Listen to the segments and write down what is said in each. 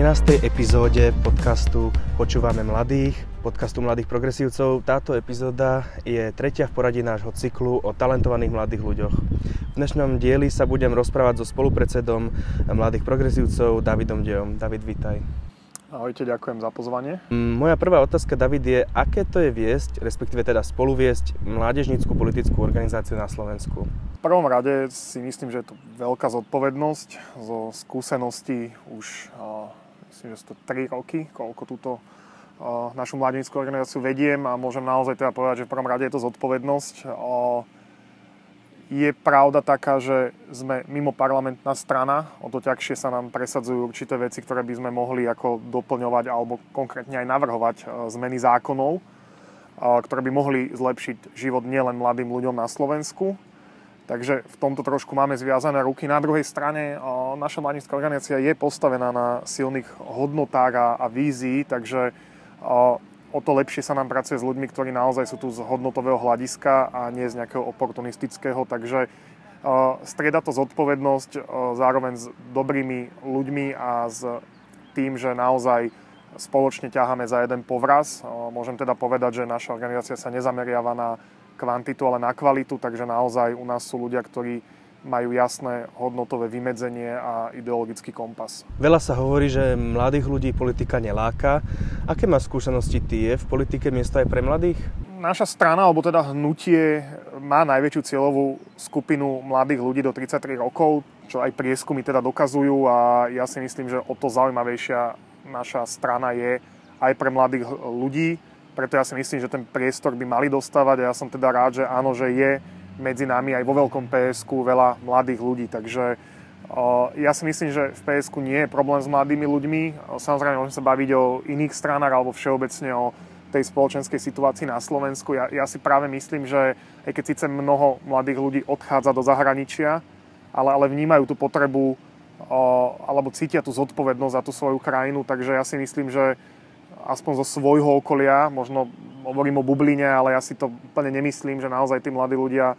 13. epizóde podcastu Počúvame mladých, podcastu Mladých progresívcov. Táto epizóda je tretia v poradí nášho cyklu o talentovaných mladých ľuďoch. V dnešnom dieli sa budem rozprávať so spolupredsedom Mladých progresívcov Davidom Dejom. David, vítaj. Ahojte, ďakujem za pozvanie. Mm, moja prvá otázka, David, je, aké to je viesť, respektíve teda spoluviesť mládežnickú politickú organizáciu na Slovensku? V prvom rade si myslím, že je to veľká zodpovednosť zo skúseností už myslím, že sú to 3 roky, koľko túto našu mladenickú organizáciu vediem a môžem naozaj teda povedať, že v prvom rade je to zodpovednosť. Je pravda taká, že sme mimo parlamentná strana, o to ťažšie sa nám presadzujú určité veci, ktoré by sme mohli ako doplňovať alebo konkrétne aj navrhovať zmeny zákonov, ktoré by mohli zlepšiť život nielen mladým ľuďom na Slovensku, Takže v tomto trošku máme zviazané ruky. Na druhej strane naša mladická organizácia je postavená na silných hodnotách a, vízií, takže o to lepšie sa nám pracuje s ľuďmi, ktorí naozaj sú tu z hodnotového hľadiska a nie z nejakého oportunistického. Takže strieda to zodpovednosť zároveň s dobrými ľuďmi a s tým, že naozaj spoločne ťaháme za jeden povraz. Môžem teda povedať, že naša organizácia sa nezameriava na kvantitu, ale na kvalitu, takže naozaj u nás sú ľudia, ktorí majú jasné hodnotové vymedzenie a ideologický kompas. Veľa sa hovorí, že mladých ľudí politika neláka. Aké má skúsenosti ty? Je v politike miesto aj pre mladých? Naša strana, alebo teda hnutie, má najväčšiu cieľovú skupinu mladých ľudí do 33 rokov, čo aj prieskumy teda dokazujú a ja si myslím, že o to zaujímavejšia naša strana je aj pre mladých ľudí preto ja si myslím, že ten priestor by mali dostávať a ja som teda rád, že áno, že je medzi nami aj vo veľkom psk veľa mladých ľudí, takže ja si myslím, že v psk nie je problém s mladými ľuďmi. Samozrejme, môžeme sa baviť o iných stranách alebo všeobecne o tej spoločenskej situácii na Slovensku. Ja, ja si práve myslím, že aj keď síce mnoho mladých ľudí odchádza do zahraničia, ale, ale vnímajú tú potrebu alebo cítia tú zodpovednosť za tú svoju krajinu, takže ja si myslím, že aspoň zo svojho okolia, možno hovorím o bubline, ale ja si to úplne nemyslím, že naozaj tí mladí ľudia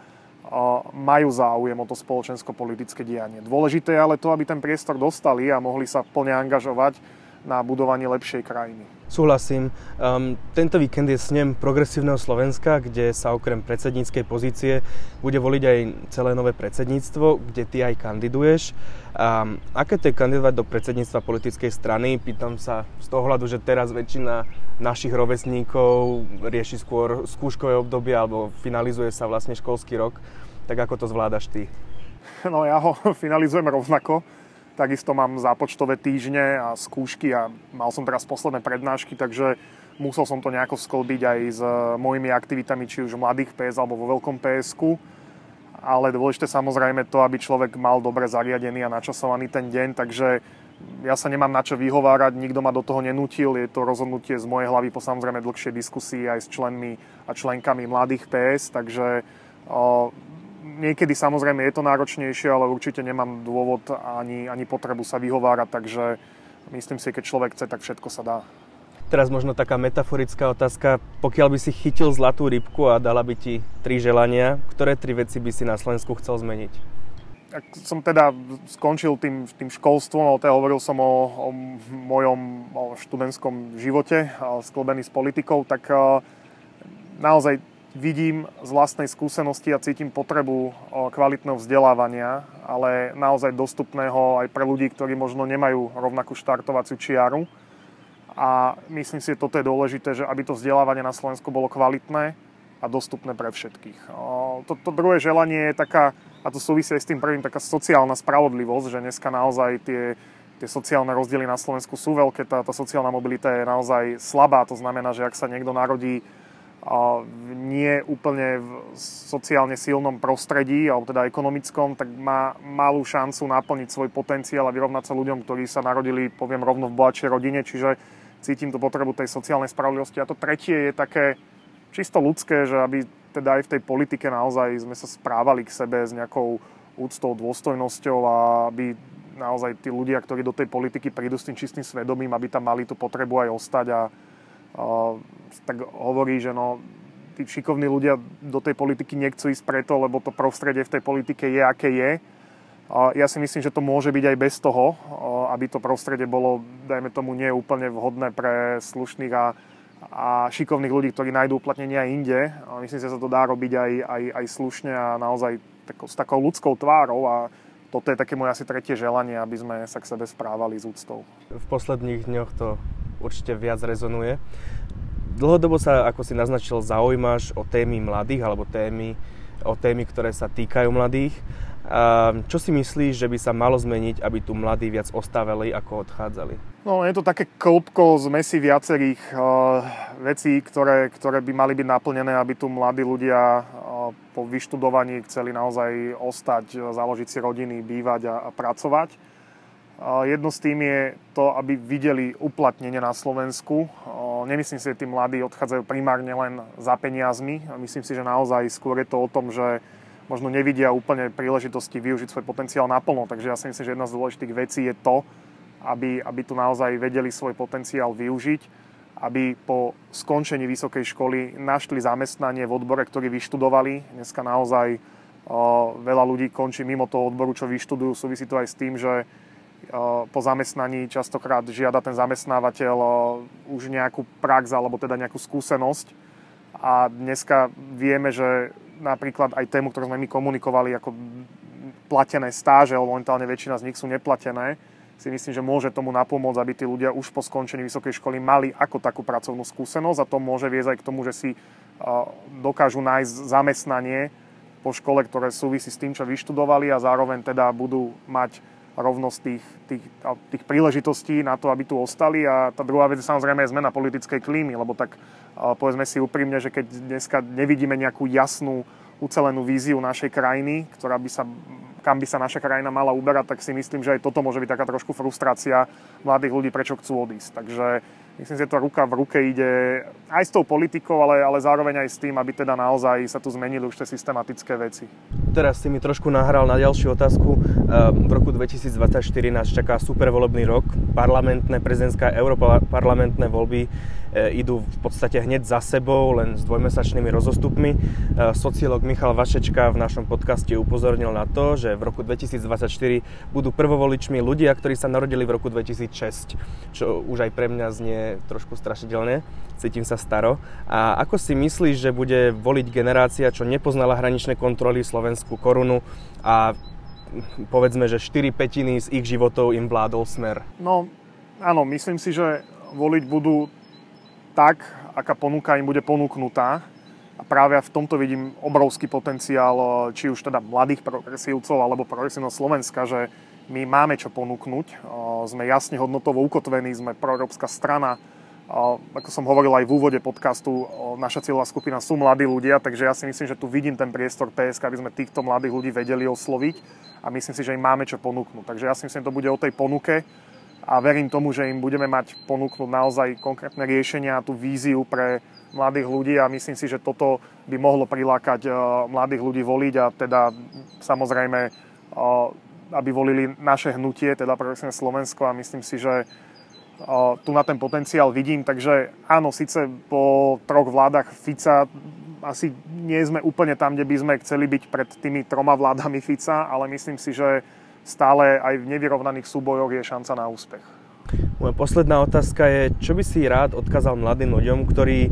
majú záujem o to spoločensko-politické dianie. Dôležité je ale to, aby ten priestor dostali a mohli sa plne angažovať na budovanie lepšej krajiny. Súhlasím. Um, tento víkend je snem progresívneho Slovenska, kde sa okrem predsedníckej pozície bude voliť aj celé nové predsedníctvo, kde ty aj kandiduješ. Um, aké to je kandidovať do predsedníctva politickej strany? Pýtam sa z toho hľadu, že teraz väčšina našich rovesníkov rieši skôr skúškové obdobie alebo finalizuje sa vlastne školský rok. Tak ako to zvládaš ty? No ja ho finalizujem rovnako Takisto mám zápočtové týždne a skúšky a mal som teraz posledné prednášky, takže musel som to nejako sklbiť aj s mojimi aktivitami, či už v mladých PS alebo vo veľkom PSku. Ale dôležité samozrejme to, aby človek mal dobre zariadený a načasovaný ten deň, takže ja sa nemám na čo vyhovárať, nikto ma do toho nenútil, je to rozhodnutie z mojej hlavy po samozrejme dlhšej diskusii aj s členmi a členkami mladých PS, takže niekedy samozrejme je to náročnejšie, ale určite nemám dôvod ani, ani potrebu sa vyhovárať, takže myslím si, keď človek chce, tak všetko sa dá. Teraz možno taká metaforická otázka. Pokiaľ by si chytil zlatú rybku a dala by ti tri želania, ktoré tri veci by si na Slovensku chcel zmeniť? Ak som teda skončil tým, tým školstvom, ale teda hovoril som o, o mojom o študentskom živote, sklbený s politikou, tak naozaj vidím z vlastnej skúsenosti a cítim potrebu kvalitného vzdelávania, ale naozaj dostupného aj pre ľudí, ktorí možno nemajú rovnakú štartovaciu čiaru. A myslím si, že toto je dôležité, že aby to vzdelávanie na Slovensku bolo kvalitné a dostupné pre všetkých. To, to druhé želanie je taká, a to súvisí aj s tým prvým, taká sociálna spravodlivosť, že dneska naozaj tie, tie sociálne rozdiely na Slovensku sú veľké, tá, tá sociálna mobilita je naozaj slabá, to znamená, že ak sa niekto narodí nie úplne v sociálne silnom prostredí, alebo teda ekonomickom, tak má malú šancu naplniť svoj potenciál a vyrovnať sa ľuďom, ktorí sa narodili, poviem rovno v bohatšej rodine, čiže cítim tú potrebu tej sociálnej spravodlivosti. A to tretie je také čisto ľudské, že aby teda aj v tej politike naozaj sme sa správali k sebe s nejakou úctou, dôstojnosťou a aby naozaj tí ľudia, ktorí do tej politiky prídu s tým čistým svedomím, aby tam mali tú potrebu aj ostať a tak hovorí, že no, tí šikovní ľudia do tej politiky nechcú ísť preto, lebo to prostredie v tej politike je, aké je. Ja si myslím, že to môže byť aj bez toho, aby to prostredie bolo, dajme tomu, nie úplne vhodné pre slušných a, a šikovných ľudí, ktorí nájdú uplatnenie aj inde. Myslím si, že sa to dá robiť aj, aj, aj slušne a naozaj tako, s takou ľudskou tvárou a toto je také moje asi tretie želanie, aby sme sa k sebe správali s úctou. V posledných dňoch to určite viac rezonuje. Dlhodobo sa, ako si naznačil, zaujímaš o témy mladých alebo témy, o témy, ktoré sa týkajú mladých. Čo si myslíš, že by sa malo zmeniť, aby tu mladí viac ostávali ako odchádzali? No, je to také klopko z viacerých uh, vecí, ktoré, ktoré by mali byť naplnené, aby tu mladí ľudia uh, po vyštudovaní chceli naozaj ostať, založiť si rodiny, bývať a, a pracovať. Jedno z tým je to, aby videli uplatnenie na Slovensku. Nemyslím si, že tí mladí odchádzajú primárne len za peniazmi. Myslím si, že naozaj skôr je to o tom, že možno nevidia úplne príležitosti využiť svoj potenciál naplno. Takže ja si myslím, že jedna z dôležitých vecí je to, aby, aby tu naozaj vedeli svoj potenciál využiť, aby po skončení vysokej školy našli zamestnanie v odbore, ktorý vyštudovali. Dneska naozaj veľa ľudí končí mimo toho odboru, čo vyštudujú. Súvisí to aj s tým, že po zamestnaní častokrát žiada ten zamestnávateľ už nejakú prax alebo teda nejakú skúsenosť. A dneska vieme, že napríklad aj tému, ktorú sme my komunikovali, ako platené stáže, lebo momentálne väčšina z nich sú neplatené, si myslím, že môže tomu napomôcť, aby tí ľudia už po skončení vysokej školy mali ako takú pracovnú skúsenosť a to môže viesť aj k tomu, že si dokážu nájsť zamestnanie po škole, ktoré súvisí s tým, čo vyštudovali a zároveň teda budú mať rovnosť tých, tých, tých príležitostí na to, aby tu ostali. A tá druhá vec je samozrejme zmena politickej klímy, lebo tak povedzme si úprimne, že keď dneska nevidíme nejakú jasnú, ucelenú víziu našej krajiny, ktorá by sa, kam by sa naša krajina mala uberať, tak si myslím, že aj toto môže byť taká trošku frustrácia mladých ľudí, prečo chcú odísť. Takže myslím že to ruka v ruke ide aj s tou politikou, ale, ale zároveň aj s tým, aby teda naozaj sa tu zmenili už tie systematické veci. Teraz si mi trošku nahral na ďalšiu otázku. Ehm, v roku 2024 nás čaká supervolebný rok. Parlamentné, prezidentské a europarlamentné voľby E, idú v podstate hneď za sebou, len s dvojmesačnými rozostupmi. E, sociológ Michal Vašečka v našom podcaste upozornil na to, že v roku 2024 budú prvovoličmi ľudia, ktorí sa narodili v roku 2006, čo už aj pre mňa znie trošku strašidelne, cítim sa staro. A ako si myslíš, že bude voliť generácia, čo nepoznala hraničné kontroly slovenskú korunu a povedzme, že 4 petiny z ich životov im vládol smer? No, áno, myslím si, že voliť budú tak, aká ponuka im bude ponúknutá. A práve v tomto vidím obrovský potenciál, eh, či už teda mladých progresívcov alebo progresívneho Slovenska, že my máme čo ponúknuť. Eh, sme jasne hodnotovo ukotvení, sme proeurópska strana. Ako som hovoril aj v úvode podcastu, naša cieľová skupina sú mladí ľudia, takže ja si myslím, že tu vidím ten priestor PSK, aby sme týchto mladých ľudí vedeli osloviť a myslím si, že im máme čo ponúknuť. Takže ja si myslím, že to bude o tej ponuke a verím tomu, že im budeme mať ponúknuť naozaj konkrétne riešenia a tú víziu pre mladých ľudí a myslím si, že toto by mohlo prilákať uh, mladých ľudí voliť a teda samozrejme, uh, aby volili naše hnutie, teda progresívne Slovensko a myslím si, že tu na ten potenciál vidím, takže áno, síce po troch vládach Fica asi nie sme úplne tam, kde by sme chceli byť pred tými troma vládami Fica, ale myslím si, že stále aj v nevyrovnaných súbojoch je šanca na úspech. Moja posledná otázka je, čo by si rád odkázal mladým ľuďom, ktorí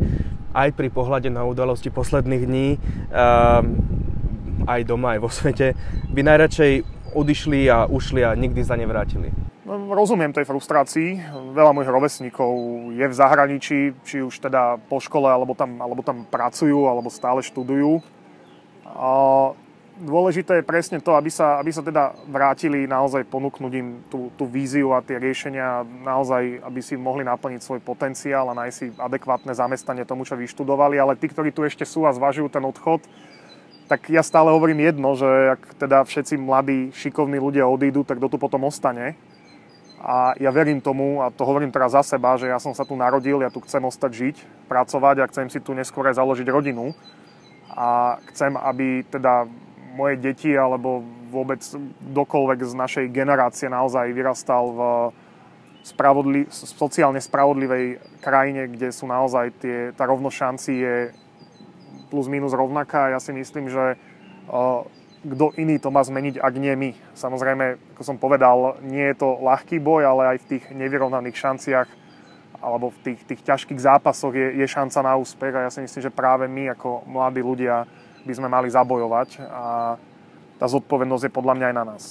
aj pri pohľade na udalosti posledných dní, aj doma, aj vo svete, by najradšej odišli a ušli a nikdy sa nevrátili? Rozumiem tej frustrácii. Veľa mojich rovesníkov je v zahraničí, či už teda po škole, alebo tam, alebo tam pracujú, alebo stále študujú. A dôležité je presne to, aby sa, aby sa teda vrátili naozaj ponúknuť im tú, tú víziu a tie riešenia, naozaj, aby si mohli naplniť svoj potenciál a nájsť si adekvátne zamestnanie tomu, čo vyštudovali. Ale tí, ktorí tu ešte sú a zvažujú ten odchod, tak ja stále hovorím jedno, že ak teda všetci mladí, šikovní ľudia odídu, tak kto tu potom ostane. A ja verím tomu, a to hovorím teraz za seba, že ja som sa tu narodil, ja tu chcem ostať žiť, pracovať a chcem si tu neskôr aj založiť rodinu. A chcem, aby teda moje deti alebo vôbec kdokoľvek z našej generácie naozaj vyrastal v spravodli- sociálne spravodlivej krajine, kde sú naozaj tie, tá rovnosť šanci je plus minus rovnaká. Ja si myslím, že kto iný to má zmeniť, ak nie my. Samozrejme, ako som povedal, nie je to ľahký boj, ale aj v tých nevyrovnaných šanciach alebo v tých, tých ťažkých zápasoch je, je šanca na úspech a ja si myslím, že práve my ako mladí ľudia by sme mali zabojovať a tá zodpovednosť je podľa mňa aj na nás.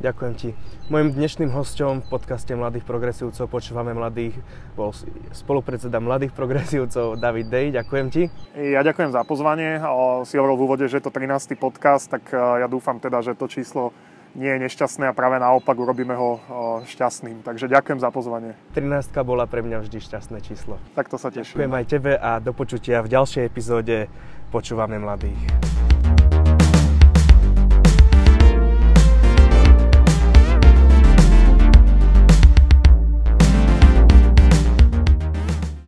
Ďakujem ti. Mojím dnešným hosťom v podcaste Mladých progresívcov počúvame mladých, bol spolupredseda Mladých progresívcov David Dej. Ďakujem ti. Ja ďakujem za pozvanie. Si hovoril v úvode, že je to 13. podcast, tak e, ja dúfam teda, že to číslo nie je nešťastné a práve naopak urobíme ho šťastným. Takže ďakujem za pozvanie. 13 bola pre mňa vždy šťastné číslo. Tak to sa teším. Ďakujem aj tebe a do počutia v ďalšej epizóde Počúvame mladých.